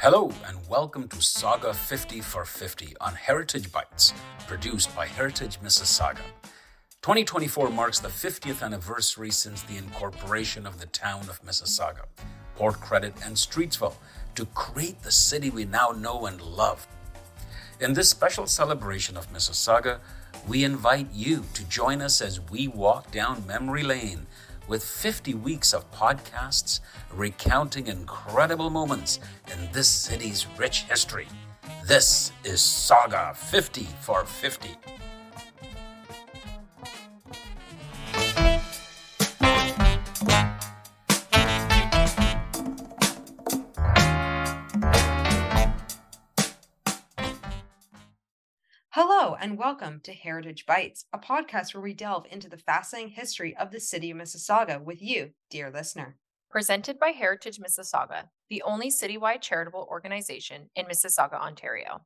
Hello, and welcome to Sauga 50 for 50 on Heritage Bytes, produced by Heritage Mississauga. 2024 marks the 50th anniversary since the incorporation of the town of Mississauga, Port Credit, and Streetsville to create the city we now know and love. In this special celebration of Mississauga, we invite you to join us as we walk down memory lane with 50 weeks of podcasts recounting incredible moments in this city's rich history. This is Sauga 50 for 50. And welcome to Heritage Bytes, a podcast where we delve into the fascinating history of the city of Mississauga with you, dear listener. Presented by Heritage Mississauga, the only citywide charitable organization in Mississauga, Ontario.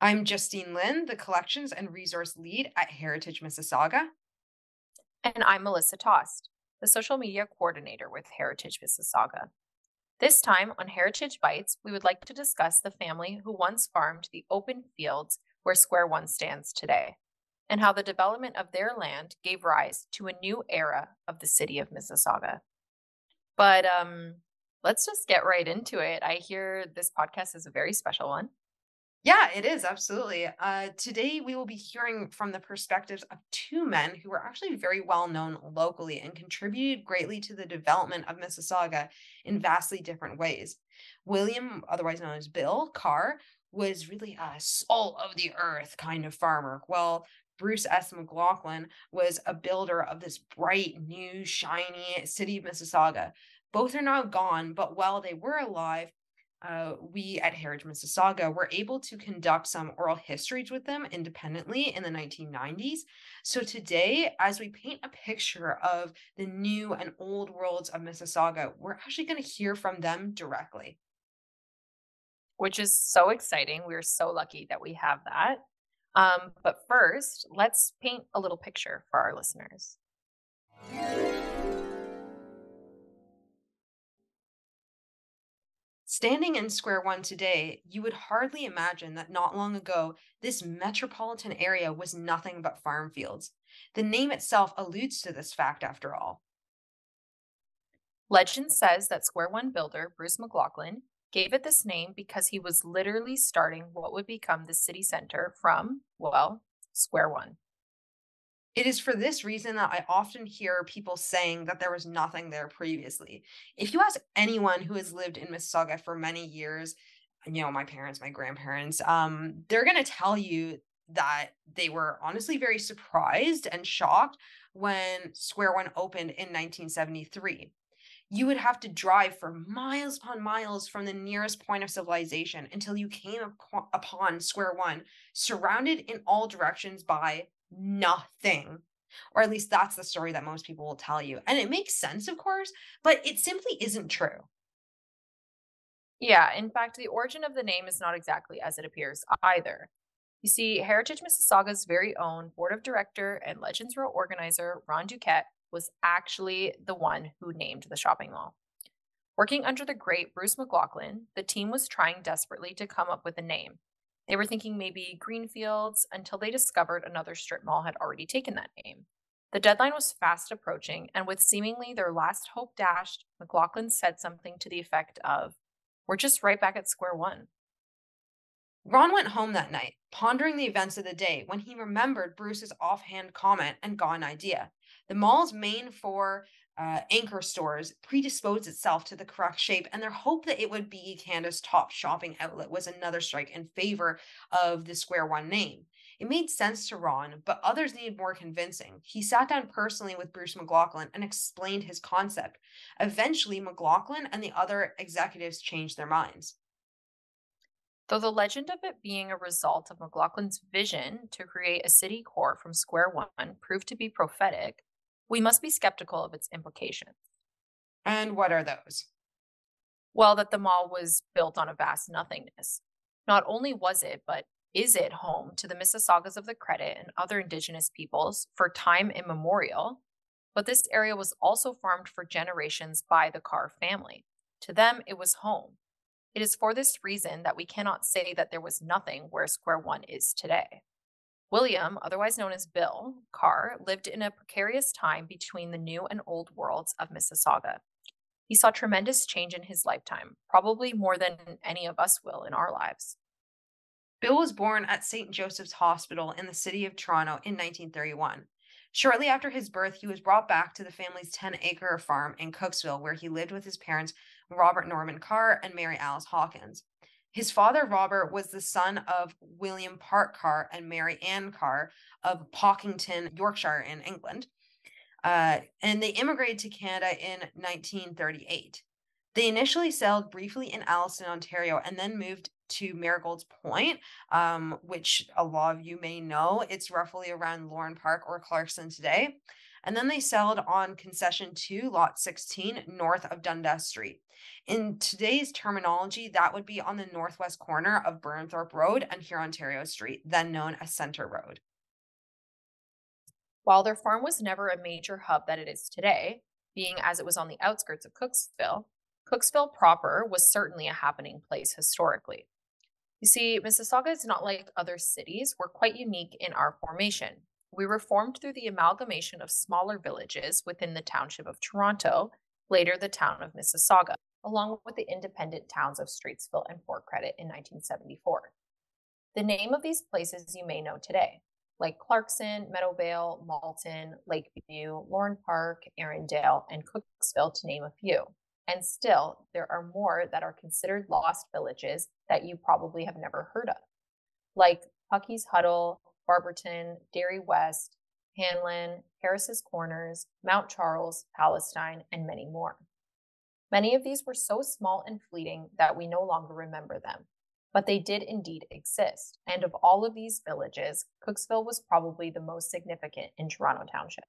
I'm Justine Lyn, the Collections and Resource Lead at Heritage Mississauga. And I'm Melissa Toste, the Social Media Coordinator with Heritage Mississauga. This time on Heritage Bytes, we would like to discuss the family who once farmed the open fields where Square One stands today, and how the development of their land gave rise to a new era of the city of Mississauga. But um, let's just get right into it. I hear this podcast is a very special one. Yeah, it is absolutely. Uh, today, we will be hearing from the perspectives of two men who were actually very well known locally and contributed greatly to the development of Mississauga in vastly different ways. William, otherwise known as Bill Carr, was really a salt of the earth kind of farmer. Well, Bruce S. McLaughlin was a builder of this bright, new, shiny city of Mississauga. Both are now gone, but while they were alive, uh, we at Heritage Mississauga were able to conduct some oral histories with them independently in the 1990s. So today, as we paint a picture of the new and old worlds of Mississauga, we're actually going to hear from them directly which is so exciting. We're so lucky that we have that. Um, but first, let's paint a little picture for our listeners. Standing in Square One today, you would hardly imagine that not long ago, this metropolitan area was nothing but farm fields. The name itself alludes to this fact, after all. Legend says that Square One builder Bruce McLaughlin gave it this name because he was literally starting what would become the city center from, well, square one. It is for this reason that I often hear people saying that there was nothing there previously. If you ask anyone who has lived in Mississauga for many years, you know, my parents, my grandparents, um, they're going to tell you that they were honestly very surprised and shocked when Square One opened in 1973 you would have to drive for miles upon miles from the nearest point of civilization until you came upon square one, surrounded in all directions by nothing. Or at least that's the story that most people will tell you. And it makes sense, of course, but it simply isn't true. Yeah, in fact, the origin of the name is not exactly as it appears either. You see, Heritage Mississauga's very own board of director and Legends Row organizer, Ron Duquette, was actually the one who named the shopping mall. Working under the great Bruce McLaughlin, the team was trying desperately to come up with a name. They were thinking maybe Greenfields until they discovered another strip mall had already taken that name. The deadline was fast approaching, and with seemingly their last hope dashed, McLaughlin said something to the effect of, We're just right back at square one. Ron went home that night, pondering the events of the day, when he remembered Bruce's offhand comment and an idea. The mall's main four uh, anchor stores predisposed itself to the correct shape, and their hope that it would be Canada's top shopping outlet was another strike in favor of the Square One name. It made sense to Ron, but others needed more convincing. He sat down personally with Bruce McLaughlin and explained his concept. Eventually, McLaughlin and the other executives changed their minds. Though the legend of it being a result of McLaughlin's vision to create a city core from square one proved to be prophetic, we must be skeptical of its implications. And what are those? Well, that the mall was built on a vast nothingness. Not only was it, but is it home to the Mississaugas of the Credit and other Indigenous peoples for time immemorial, but this area was also farmed for generations by the Carr family. To them, it was home. It is for this reason that we cannot say that there was nothing where Square One is today. William, otherwise known as Bill Carr, lived in a precarious time between the new and old worlds of Mississauga. He saw tremendous change in his lifetime, probably more than any of us will in our lives. Bill was born at St. Joseph's Hospital in the city of Toronto in 1931. Shortly after his birth, he was brought back to the family's 10 acre farm in Cooksville, where he lived with his parents, Robert Norman Carr and Mary Alice Hawkins. His father, Robert, was the son of William Park Carr and Mary Ann Carr of Pocklington, Yorkshire, in England. Uh, and they immigrated to Canada in 1938. They initially settled briefly in Alliston, Ontario, and then moved to Merigold's Point, um, which a lot of you may know. It's roughly around Lorne Park or Clarkson today. And then they settled on concession 2, lot 16, north of Dundas Street. In today's terminology, that would be on the northwest corner of Burnhamthorpe Road and Hurontario Street, then known as Center Road. While their farm was never a major hub that it is today, being as it was on the outskirts of Cooksville, Cooksville proper was certainly a happening place historically. You see, Mississauga is not like other cities. We're quite unique in our formation. We were formed through the amalgamation of smaller villages within the township of Toronto, later the town of Mississauga, along with the independent towns of Streetsville and Port Credit in 1974. The name of these places you may know today, like Clarkson, Meadowvale, Malton, Lakeview, Lorne Park, Erindale, and Cooksville, to name a few. And still, there are more that are considered lost villages that you probably have never heard of, like Pucky's Huddle, Barberton, Derry West, Hanlan, Harris's Corners, Mount Charles, Palestine, and many more. Many of these were so small and fleeting that we no longer remember them, but they did indeed exist. And of all of these villages, Cooksville was probably the most significant in Toronto Township.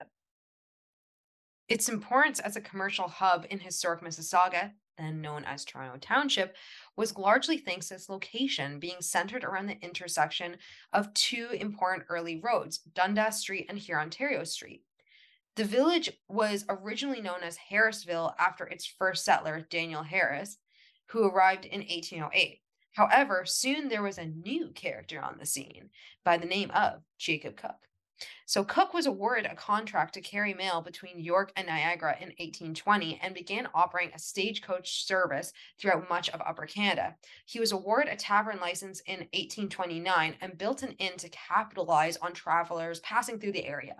Its importance as a commercial hub in historic Mississauga, then known as Toronto Township, was largely thanks to its location being centered around the intersection of two important early roads, Dundas Street and Hurontario Street. The village was originally known as Harrisville after its first settler, Daniel Harris, who arrived in 1808. However, soon there was a new character on the scene by the name of Jacob Cook. So Cook was awarded a contract to carry mail between York and Niagara in 1820 and began operating a stagecoach service throughout much of Upper Canada. He was awarded a tavern license in 1829 and built an inn to capitalize on travelers passing through the area.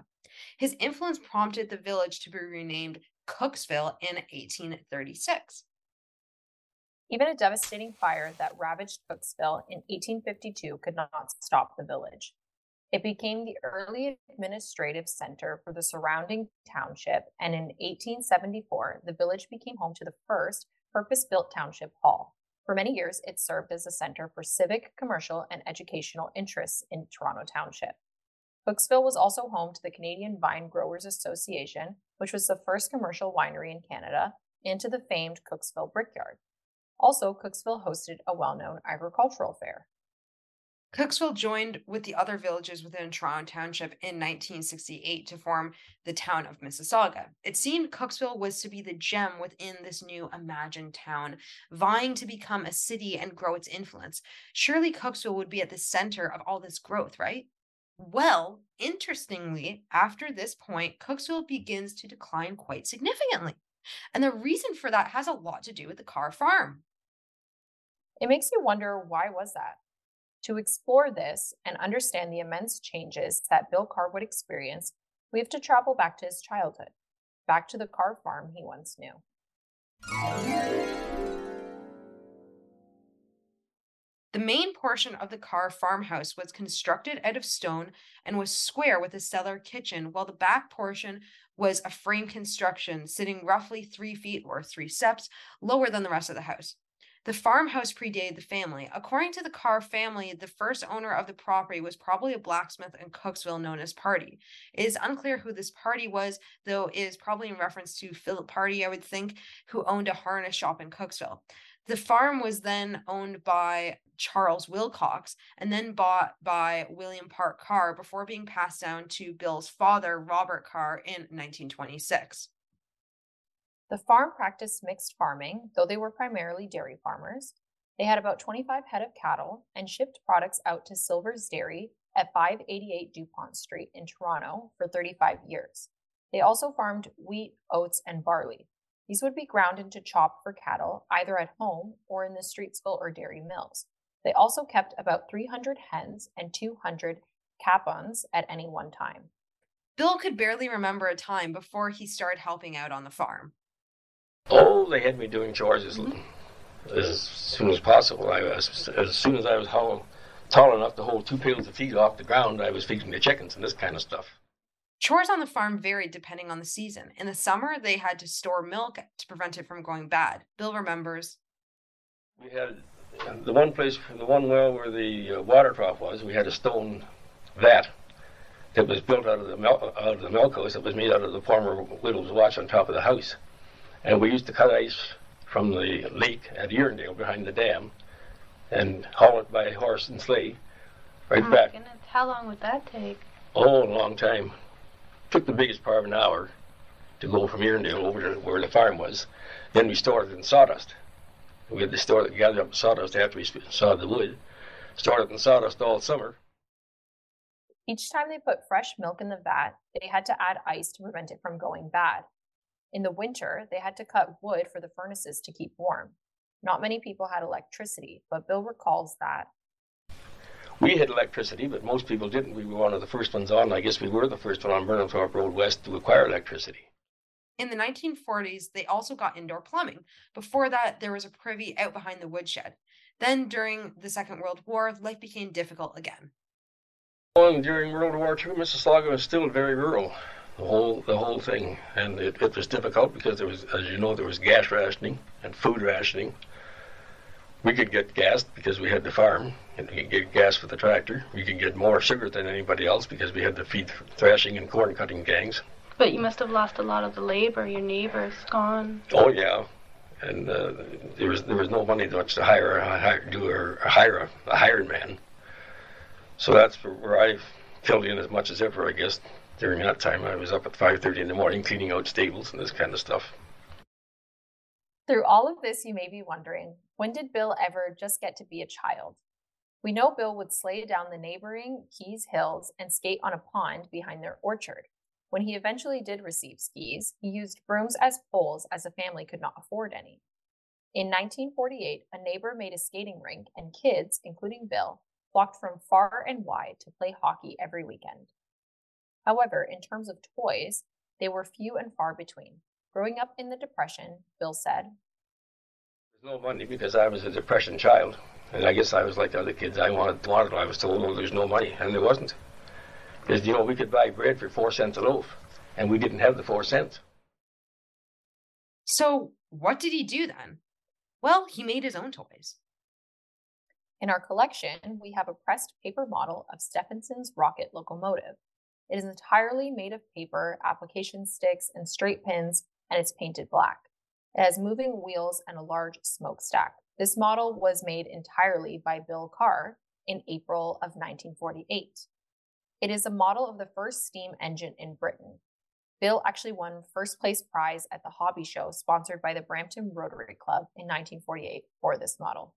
His influence prompted the village to be renamed Cooksville in 1836. Even a devastating fire that ravaged Cooksville in 1852 could not stop the village. It became the early administrative center for the surrounding township, and in 1874, the village became home to the first purpose built township hall. For many years, it served as a center for civic, commercial, and educational interests in Toronto Township. Cooksville was also home to the Canadian Vine Growers Association, which was the first commercial winery in Canada, and to the famed Cooksville Brickyard. Also, Cooksville hosted a well known agricultural fair. Cooksville joined with the other villages within Toronto Township in 1968 to form the town of Mississauga. It seemed Cooksville was to be the gem within this new imagined town, vying to become a city and grow its influence. Surely Cooksville would be at the center of all this growth, right? Well, interestingly, after this point, Cooksville begins to decline quite significantly. And the reason for that has a lot to do with the Carr farm. It makes you wonder why was that? To explore this and understand the immense changes that Bill Carr would experience, we have to travel back to his childhood, back to the Carr farm he once knew. The main portion of the Carr farmhouse was constructed out of stone and was square with a cellar kitchen, while the back portion was a frame construction sitting roughly three feet or three steps lower than the rest of the house. The farmhouse predated the family. According to the Carr family, the first owner of the property was probably a blacksmith in Cooksville known as Party. It is unclear who this party was, though it is probably in reference to Philip Party, I would think, who owned a harness shop in Cooksville. The farm was then owned by Charles Wilcox and then bought by William Park Carr before being passed down to Bill's father, Robert Carr, in 1926. The farm practiced mixed farming, though they were primarily dairy farmers. They had about 25 head of cattle and shipped products out to Silver's Dairy at 588 DuPont Street in Toronto for 35 years. They also farmed wheat, oats, and barley. These would be ground into chop for cattle, either at home or in the Streetsville or dairy mills. They also kept about 300 hens and 200 capons at any one time. Bill could barely remember a time before he started helping out on the farm. Oh, they had me doing chores as, as soon as possible. I was, as soon as I was tall, tall enough to hold two pails of feed off the ground, I was feeding the chickens and this kind of stuff. Chores on the farm varied depending on the season. In the summer, they had to store milk to prevent it from going bad. Bill remembers. We had the one place, the one well where the uh, water trough was, we had a stone vat that was built out of the milk, out of the milk house. It was made out of the former widow's watch on top of the house, and we used to cut ice from the lake at Erindale behind the dam, and haul it by horse and sleigh right oh back. Goodness. How long would that take? Oh, a long time. Took the biggest part of an hour to go from Erindale over to where the farm was. Then we stored it in sawdust. We had to store it, gather up the sawdust after we sawed the wood. Stored it in sawdust all summer. Each time they put fresh milk in the vat, they had to add ice to prevent it from going bad. In the winter, they had to cut wood for the furnaces to keep warm. Not many people had electricity, but Bill recalls that. We had electricity, but most people didn't. We were one of the first ones on. I guess we were the first one on Burnhamthorpe Road West to acquire electricity. In the 1940s, they also got indoor plumbing. Before that, there was a privy out behind the woodshed. Then, during the Second World War, life became difficult again. And during World War II, Mississauga was still very rural, the whole the whole thing, and it, it was difficult because there was, as you know, there was gas rationing and food rationing. We could get gas because we had the farm, and we could get gas for the tractor. We could get more sugar than anybody else because we had the feed thrashing and corn cutting gangs. But you must have lost a lot of the labor. Your neighbors gone. Oh yeah, and uh, there was there was no money much to hire hire, do or hire a, a hired man. So that's where I filled in as much as ever, I guess. During that time, I was up at 5:30 in the morning cleaning out stables and this kind of stuff. Through all of this, you may be wondering, when did Bill ever just get to be a child? We know Bill would sleigh down the neighboring Keys Hills and skate on a pond behind their orchard. When he eventually did receive skis, he used brooms as poles as the family could not afford any. In 1948, a neighbor made a skating rink, and kids, including Bill, flocked from far and wide to play hockey every weekend. However, in terms of toys, they were few and far between. Growing up in the Depression, Bill said, There's no money because I was a Depression child. And I guess I was like the other kids. I wanted, wanted I was told, well, there's no money. And there wasn't. Because, you know, we could buy bread for four cents a loaf, and we didn't have the four cents. So, what did he do then? Well, he made his own toys. In our collection, we have a pressed paper model of Stephenson's rocket locomotive. It is entirely made of paper, application sticks, and straight pins, and it's painted black. It has moving wheels and a large smokestack. This model was made entirely by Bill Carr in April of 1948. It is a model of the first steam engine in Britain. Bill actually won first place prize at the hobby show sponsored by the Brampton Rotary Club in 1948 for this model.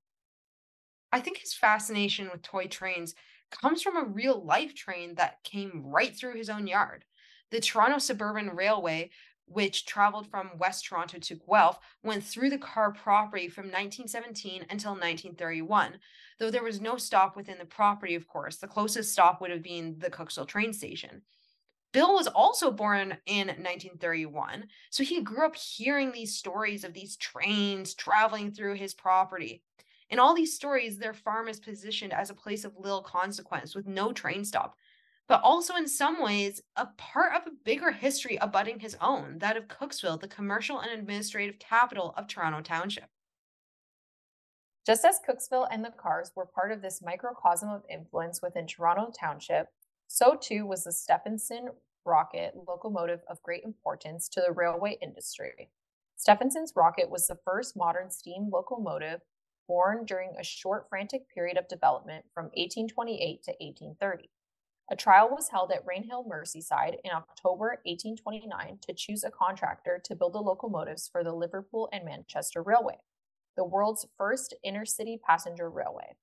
I think his fascination with toy trains comes from a real life train that came right through his own yard. The Toronto Suburban Railway, which traveled from West Toronto to Guelph, went through the Carr property from 1917 until 1931. Though there was no stop within the property, of course, the closest stop would have been the Cooksville train station. Bill was also born in 1931, so he grew up hearing these stories of these trains traveling through his property. In all these stories, their farm is positioned as a place of little consequence with no train stop, but also in some ways a part of a bigger history abutting his own, that of Cooksville, the commercial and administrative capital of Toronto Township. Just as Cooksville and the Carrs were part of this microcosm of influence within Toronto Township, so too was the Stephenson rocket locomotive of great importance to the railway industry. Stephenson's rocket was the first modern steam locomotive born during a short frantic period of development from 1828 to 1830. A trial was held at Rainhill, Merseyside in October 1829 to choose a contractor to build the locomotives for the Liverpool and Manchester Railway. the world's first intercity passenger railway.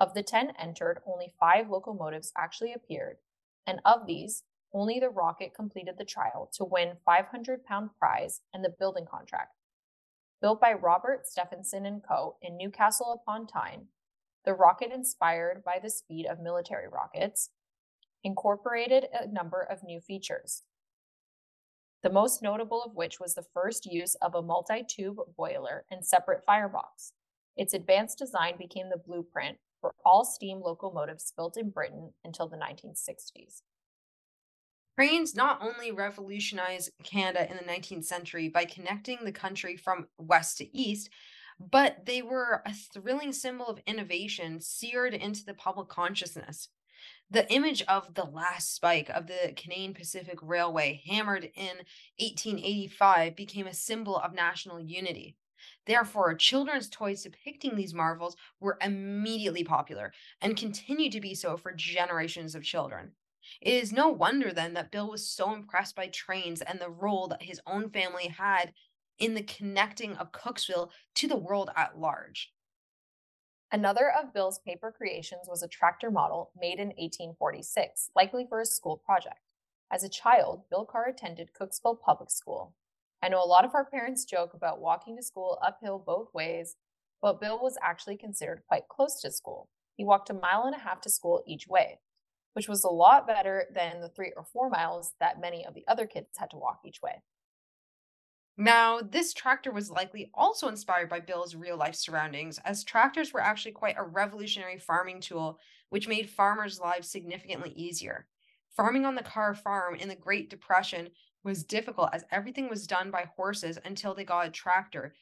Of the 10 entered, only five locomotives actually appeared, and of these, only the Rocket completed the trial to win 500 pound prize and the building contract. Built by Robert Stephenson and Co. in Newcastle upon Tyne, the rocket, inspired by the speed of military rockets, incorporated a number of new features. The most notable of which was the first use of a multi tube boiler and separate firebox. Its advanced design became the blueprint for all steam locomotives built in Britain until the 1960s. Trains not only revolutionized Canada in the 19th century by connecting the country from west to east, but they were a thrilling symbol of innovation seared into the public consciousness. The image of the last spike of the Canadian Pacific Railway, hammered in 1885, became a symbol of national unity. Therefore, children's toys depicting these marvels were immediately popular and continue to be so for generations of children. It is no wonder then that Bill was so impressed by trains and the role that his own family had in the connecting of Cooksville to the world at large. Another of Bill's paper creations was a tractor model made in 1846, likely for a school project. As a child, Bill Carr attended Cooksville Public School. I know a lot of our parents joke about walking to school uphill both ways, but Bill was actually considered quite close to school. He walked a mile and a half to school each way, which was a lot better than the three or four miles that many of the other kids had to walk each way. Now, this tractor was likely also inspired by Bill's real life surroundings, as tractors were actually quite a revolutionary farming tool, which made farmers' lives significantly easier. Farming on the Carr farm in the Great Depression was difficult as everything was done by horses until they got a tractor,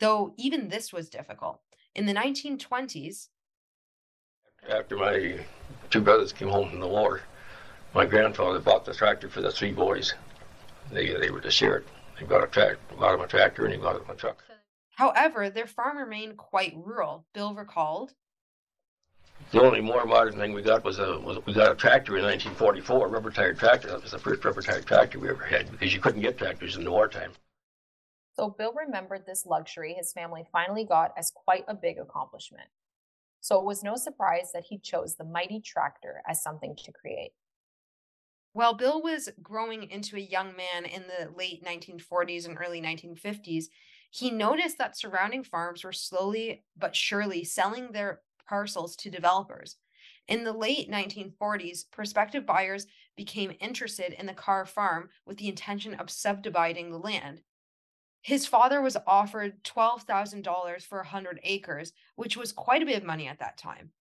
though even this was difficult. In the 1920s, after my two brothers came home from the war, my grandfather bought the tractor for the three boys. They, they were to share it. He bought a tractor, bought him a tractor, and he bought him a truck. However, their farm remained quite rural. Bill recalled. The only more modern thing we got was a was we got a tractor in 1944, a rubber tired tractor. That was the first rubber tired tractor we ever had because you couldn't get tractors in the wartime. So Bill remembered this luxury his family finally got as quite a big accomplishment. So it was no surprise that he chose the mighty tractor as something to create. While Bill was growing into a young man in the late 1940s and early 1950s, he noticed that surrounding farms were slowly but surely selling their parcels to developers. In the late 1940s, prospective buyers became interested in the Carr farm with the intention of subdividing the land. His father was offered $12,000 for a 100 acres, which was quite a bit of money at that time.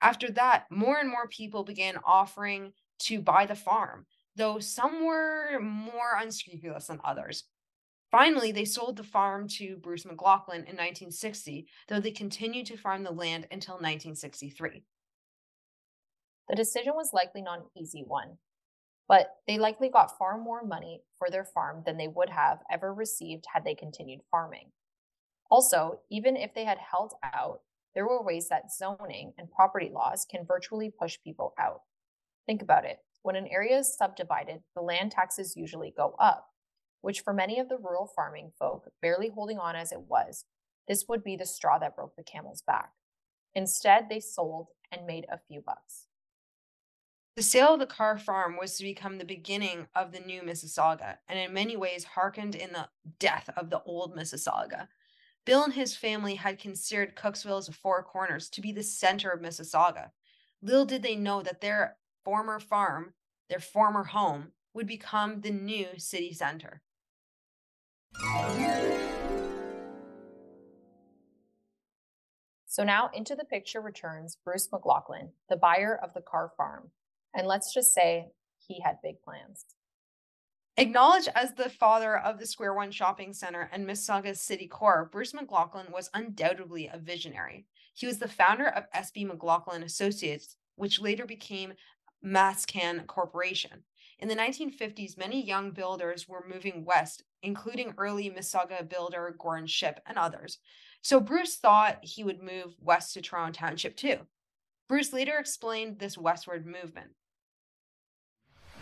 After that, more and more people began offering to buy the farm, though some were more unscrupulous than others. Finally, they sold the farm to Bruce McLaughlin in 1960, though they continued to farm the land until 1963. The decision was likely not an easy one, but they likely got far more money for their farm than they would have ever received had they continued farming. Also, even if they had held out, there were ways that zoning and property laws can virtually push people out. Think about it. When an area is subdivided, the land taxes usually go up which for many of the rural farming folk, barely holding on as it was, this would be the straw that broke the camel's back. Instead, they sold and made a few bucks. The sale of the Carr farm was to become the beginning of the new Mississauga, and in many ways hearkened in the death of the old Mississauga. Bill and his family had considered Cooksville's Four Corners to be the center of Mississauga. Little did they know that their former farm, their former home, would become the new city center. So now into the picture returns Bruce McLaughlin, the buyer of the Carr farm. And let's just say he had big plans. Acknowledged as the father of the Square One Shopping Center and Mississauga's city core, Bruce McLaughlin was undoubtedly a visionary. He was the founder of SB McLaughlin Associates, which later became Mascan Corporation. In the 1950s, many young builders were moving west, including early Mississauga builder Gordon Shipp and others. So Bruce thought he would move west to Toronto Township too. Bruce later explained this westward movement.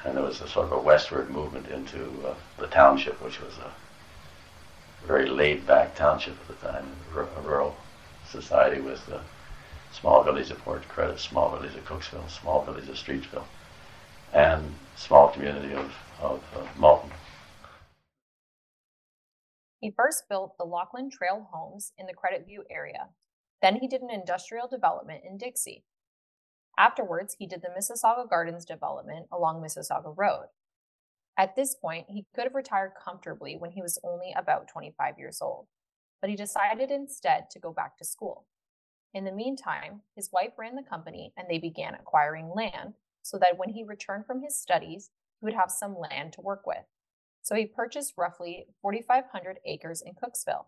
And there was a sort of a westward movement into uh, the township, which was a very laid back township at the time, a rural society with the small village of Port Credit, small village of Cooksville, small village of Streetsville, and small community of, of, of Malton. He first built the Lachlan Trail homes in the Credit View area. Then he did an industrial development in Dixie. Afterwards, he did the Mississauga Gardens development along Mississauga Road. At this point, he could have retired comfortably when he was only about 25 years old, but he decided instead to go back to school. In the meantime, his wife ran the company and they began acquiring land so that when he returned from his studies, he would have some land to work with. So he purchased roughly 4,500 acres in Cooksville.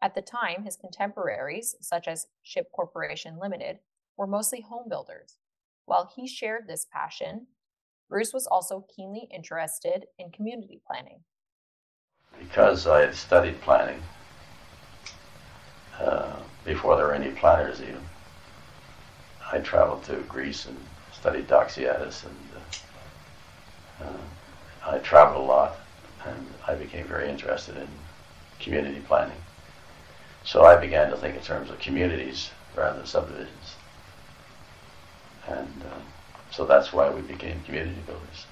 At the time, his contemporaries, such as Shipp Corporation Limited, were mostly home builders. While he shared this passion, Bruce was also keenly interested in community planning. Because I had studied planning uh, before there were any planners even, I traveled to Greece and studied Doxiadis, and uh, uh, I traveled a lot, and I became very interested in community planning. So I began to think in terms of communities rather than subdivisions. And uh, so that's why we became community builders.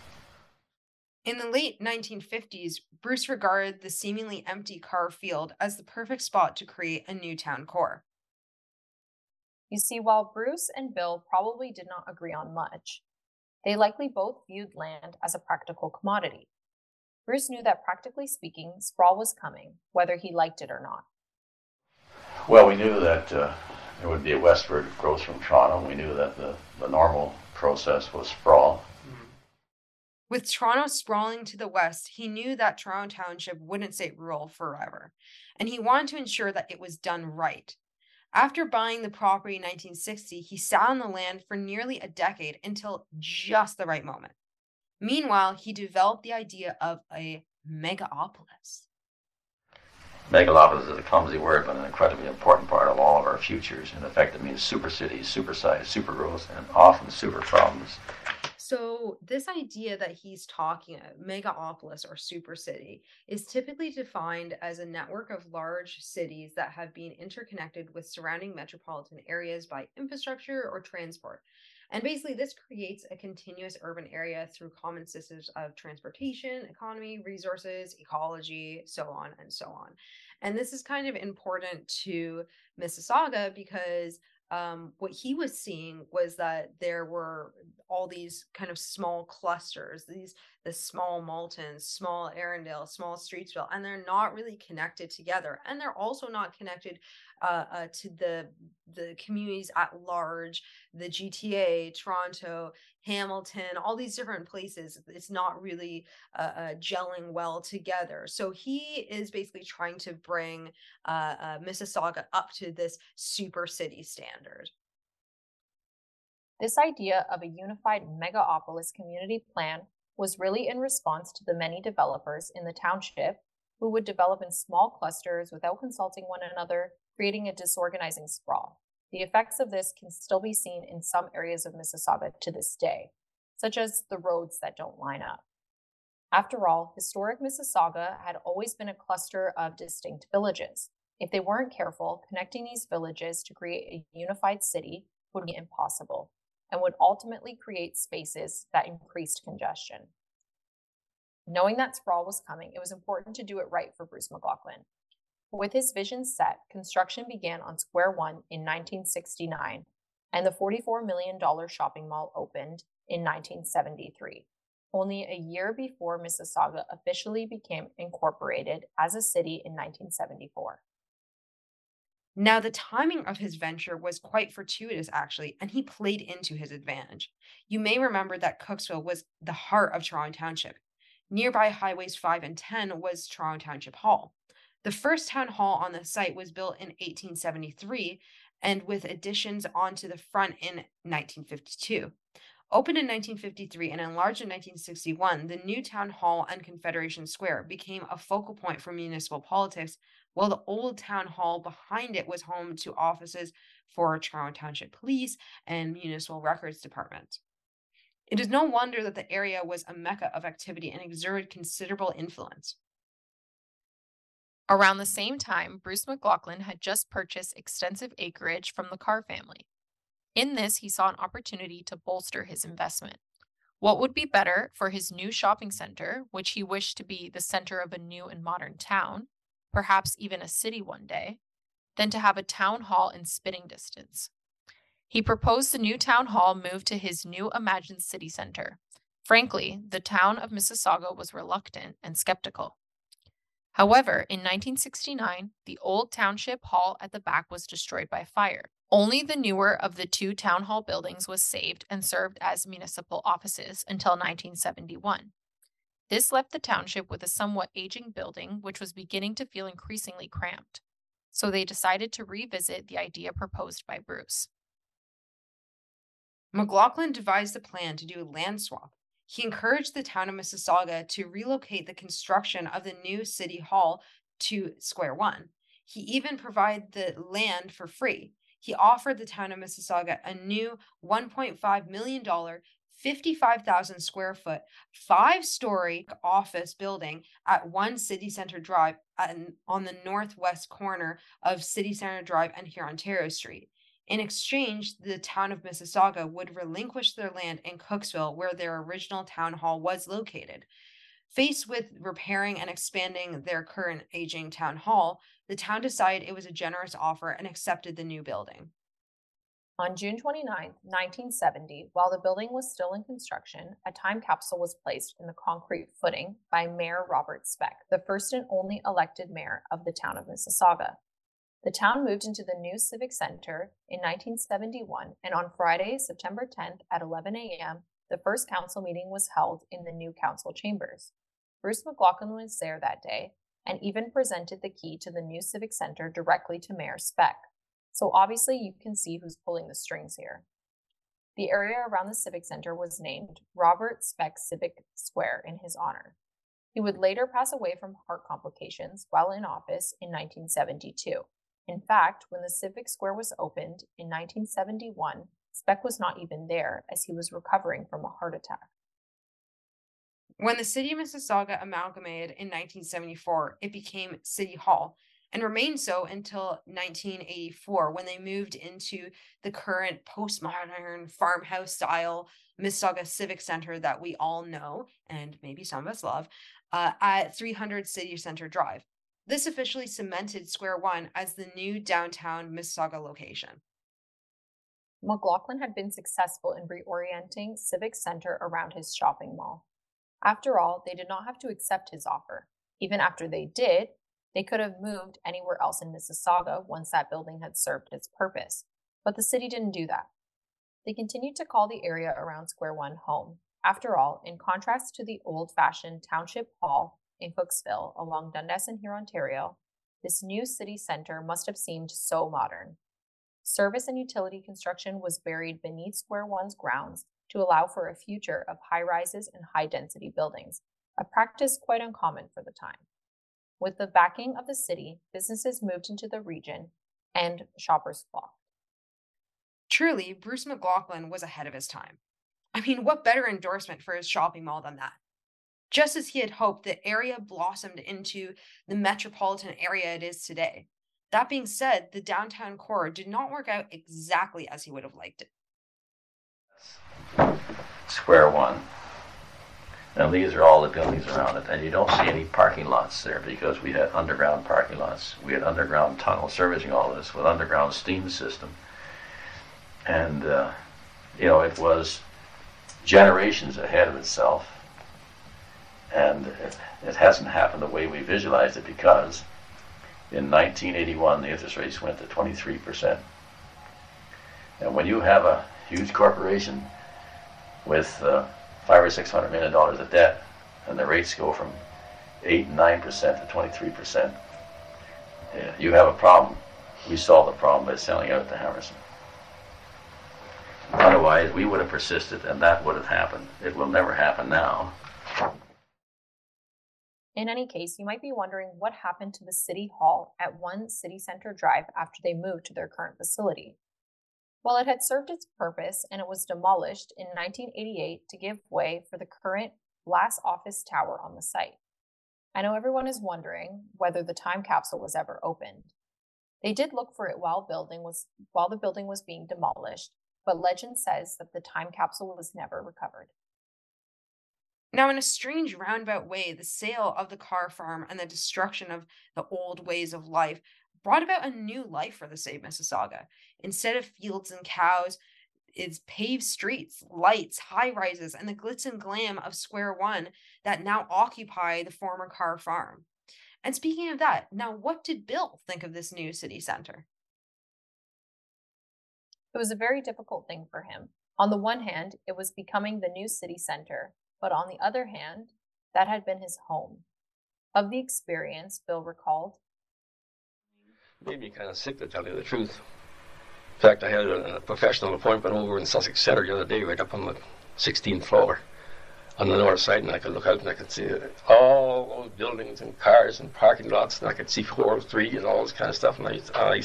In the late 1950s, Bruce regarded the seemingly empty Carr field as the perfect spot to create a new town core. You see, while Bruce and Bill probably did not agree on much, they likely both viewed land as a practical commodity. Bruce knew that practically speaking, sprawl was coming, whether he liked it or not. Well, we knew that uh, there would be a westward growth from Toronto. We knew that the, the normal process was sprawl. Mm-hmm. With Toronto sprawling to the west, he knew that Toronto Township wouldn't stay rural forever, and he wanted to ensure that it was done right. After buying the property in 1960, he sat on the land for nearly a decade until just the right moment. Meanwhile, he developed the idea of a megaopolis. Megalopolis is a clumsy word, but an incredibly important part of all of our futures. In effect, it means super cities, super size, super growth, and often super problems. So, this idea that he's talking uh, about, megaopolis or super city, is typically defined as a network of large cities that have been interconnected with surrounding metropolitan areas by infrastructure or transport. And basically, this creates a continuous urban area through common systems of transportation, economy, resources, ecology, so on and so on. And this is kind of important to Mississauga because um, what he was seeing was that there were all these kind of small clusters, these the small Malton, small Erindale, small Streetsville, and they're not really connected together, and they're also not connected uh, uh, to the the communities at large, the GTA, Toronto, Hamilton, all these different places. It's not really uh, uh gelling well together. So he is basically trying to bring uh, uh, Mississauga up to this super city standard. This idea of a unified megapolis community plan was really in response to the many developers in the township who would develop in small clusters without consulting one another, creating a disorganizing sprawl. The effects of this can still be seen in some areas of Mississauga to this day, such as the roads that don't line up. After all, historic Mississauga had always been a cluster of distinct villages. If they weren't careful, connecting these villages to create a unified city would be impossible and would ultimately create spaces that increased congestion. Knowing that sprawl was coming, it was important to do it right for Bruce McLaughlin. With his vision set, construction began on Square One in 1969, and the $44 million shopping mall opened in 1973, only a year before Mississauga officially became incorporated as a city in 1974. Now, the timing of his venture was quite fortuitous, actually, and he played into his advantage. You may remember that Cooksville was the heart of Toronto Township. Nearby Highways 5 and 10 was Toronto Township Hall. The first town hall on the site was built in 1873 and with additions onto the front in 1952. Opened in 1953 and enlarged in 1961, the new town hall and Confederation Square became a focal point for municipal politics while the old town hall behind it was home to offices for Toronto Township Police and Municipal Records Department. It is no wonder that the area was a mecca of activity and exerted considerable influence. Around the same time, Bruce McLaughlin had just purchased extensive acreage from the Carr family. In this, he saw an opportunity to bolster his investment. What would be better for his new shopping center, which he wished to be the center of a new and modern town, perhaps even a city one day, than to have a town hall in spitting distance? He proposed the new town hall move to his new imagined city center. Frankly, the town of Mississauga was reluctant and skeptical. However, in 1969, the old township hall at the back was destroyed by fire. Only the newer of the two town hall buildings was saved and served as municipal offices until 1971. This left the township with a somewhat aging building, which was beginning to feel increasingly cramped. So they decided to revisit the idea proposed by Bruce. McLaughlin devised a plan to do a land swap. He encouraged the town of Mississauga to relocate the construction of the new city hall to Square One. He even provided the land for free. He offered the town of Mississauga a new $1.5 million, 55,000 square foot, five story office building at One City Center Drive on the northwest corner of City Center Drive and Hurontario Street. In exchange, the town of Mississauga would relinquish their land in Cooksville, where their original town hall was located. Faced with repairing and expanding their current aging town hall, the town decided it was a generous offer and accepted the new building. On June 29, 1970, while the building was still in construction, a time capsule was placed in the concrete footing by Mayor Robert Speck, the first and only elected mayor of the town of Mississauga. The town moved into the new Civic Center in 1971, and on Friday, September 10th at 11 a.m., the first council meeting was held in the new council chambers. Bruce McLaughlin was there that day and even presented the key to the new Civic Center directly to Mayor Speck. So obviously, you can see who's pulling the strings here. The area around the Civic Center was named Robert Speck Civic Square in his honor. He would later pass away from heart complications while in office in 1972. In fact, when the Civic Square was opened in 1971, Speck was not even there as he was recovering from a heart attack. When the city of Mississauga amalgamated in 1974, it became City Hall and remained so until 1984 when they moved into the current postmodern farmhouse style Mississauga Civic Center that we all know and maybe some of us love uh, at 300 City Center Drive. This officially cemented Square One as the new downtown Mississauga location. McLaughlin had been successful in reorienting Civic Center around his shopping mall. After all, they did not have to accept his offer. Even after they did, they could have moved anywhere else in Mississauga once that building had served its purpose. But the city didn't do that. They continued to call the area around Square One home. After all, in contrast to the old fashioned Township Hall in Cooksville along Dundas and Hurontario, this new city center must have seemed so modern. Service and utility construction was buried beneath Square One's grounds to allow for a future of high rises and high density buildings, a practice quite uncommon for the time. With the backing of the city, businesses moved into the region and shoppers flocked. Truly, Bruce McLaughlin was ahead of his time. I mean, what better endorsement for his shopping mall than that? Just as he had hoped, the area blossomed into the metropolitan area it is today. That being said, the downtown core did not work out exactly as he would have liked it. Square one. Now these are all the buildings around it, and you don't see any parking lots there because we had underground parking lots. We had underground tunnel servicing all this with underground steam system, and uh, you know it was generations ahead of itself and it, it hasn't happened the way we visualized it because in 1981 the interest rates went to 23%. And when you have a huge corporation with uh, five or six hundred million dollars of debt, and the rates go from eight and nine percent to 23 percent, you have a problem. We solved the problem by selling out to Hammerson. Otherwise, we would have persisted, and that would have happened. It will never happen now. In any case, you might be wondering what happened to the City Hall at One City Center Drive after they moved to their current facility. While it had served its purpose and it was demolished in 1988 to give way for the current glass office tower on the site. I know everyone is wondering whether the time capsule was ever opened. They did look for it while building was while the building was being demolished, but legend says that the time capsule was never recovered. Now, in a strange roundabout way, the sale of the Carr farm and the destruction of the old ways of life brought about a new life for the of Mississauga. Instead of fields and cows, it's paved streets, lights, high rises, and the glitz and glam of Square One that now occupy the former Carr farm. And speaking of that, now what did Bill think of this new city center? It was a very difficult thing for him. On the one hand, it was becoming the new city center, but on the other hand, that had been his home. Of the experience, Bill recalled. Made me kind of sick to tell you the truth. In fact, I had a, professional appointment over in Sussex Centre the other day, right up on the 16th floor on the north side, and I could look out and I could see all those buildings and cars and parking lots, and I could see 403 and all this kind of stuff. And I, I,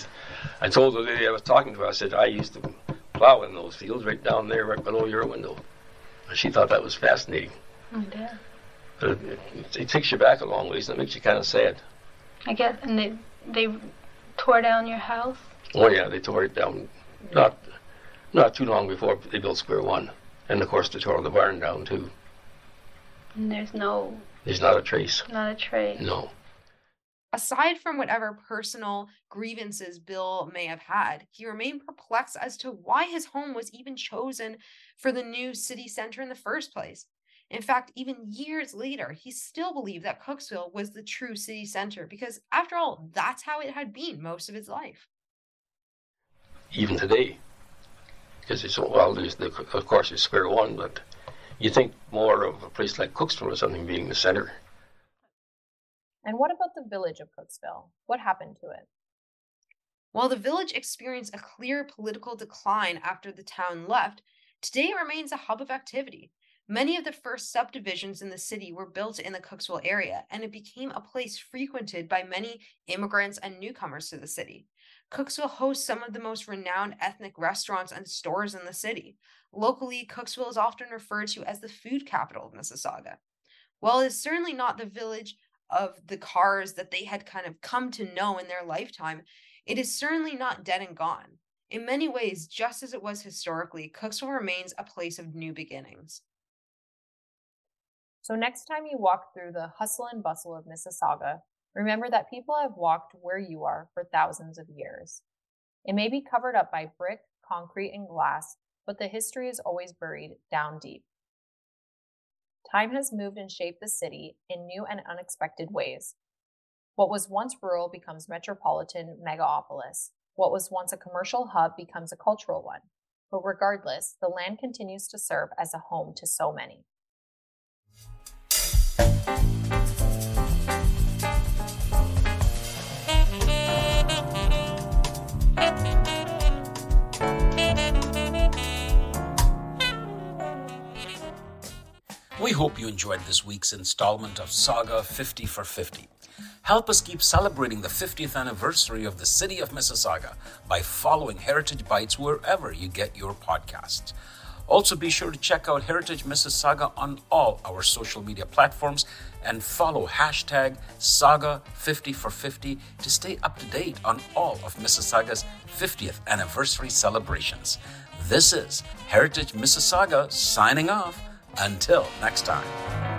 I told the lady I was talking to, I said, I used to plow in those fields right down there, right below your window. She thought that was fascinating. Oh, yeah. But it, it, it, takes you back a long ways, and it makes you kind of sad. I guess, and they, they tore down your house? Oh, yeah, they tore it down. Not, not too long before they built Square One. And of course, they tore the barn down, too. And there's no. There's not a trace. Not a trace. No. Aside from whatever personal grievances Bill may have had, he remained perplexed as to why his home was even chosen for the new city center in the first place. In fact, even years later, he still believed that Cooksville was the true city center because, after all, that's how it had been most of his life. Even today, because it's well, the, of course, it's Square One, but you think more of a place like Cooksville or something being the center. And what about the village of Cooksville? What happened to it? While the village experienced a clear political decline after the town left, today it remains a hub of activity. Many of the first subdivisions in the city were built in the Cooksville area, and it became a place frequented by many immigrants and newcomers to the city. Cooksville hosts some of the most renowned ethnic restaurants and stores in the city. Locally, Cooksville is often referred to as the food capital of Mississauga. While it's certainly not the village of the Carrs that they had kind of come to know in their lifetime, it is certainly not dead and gone. In many ways, just as it was historically, Cooksville remains a place of new beginnings. So, next time you walk through the hustle and bustle of Mississauga, remember that people have walked where you are for thousands of years. It may be covered up by brick, concrete, and glass, but the history is always buried down deep. Time has moved and shaped the city in new and unexpected ways. What was once rural becomes metropolitan megapolis. What was once a commercial hub becomes a cultural one. But regardless, the land continues to serve as a home to so many. We hope you enjoyed this week's installment of Sauga 50 for 50. Help us keep celebrating the 50th anniversary of the city of Mississauga by following Heritage Bytes wherever you get your podcasts. Also, be sure to check out Heritage Mississauga on all our social media platforms and follow hashtag Sauga50 for 50 to stay up to date on all of Mississauga's 50th anniversary celebrations. This is Heritage Mississauga signing off. Until next time.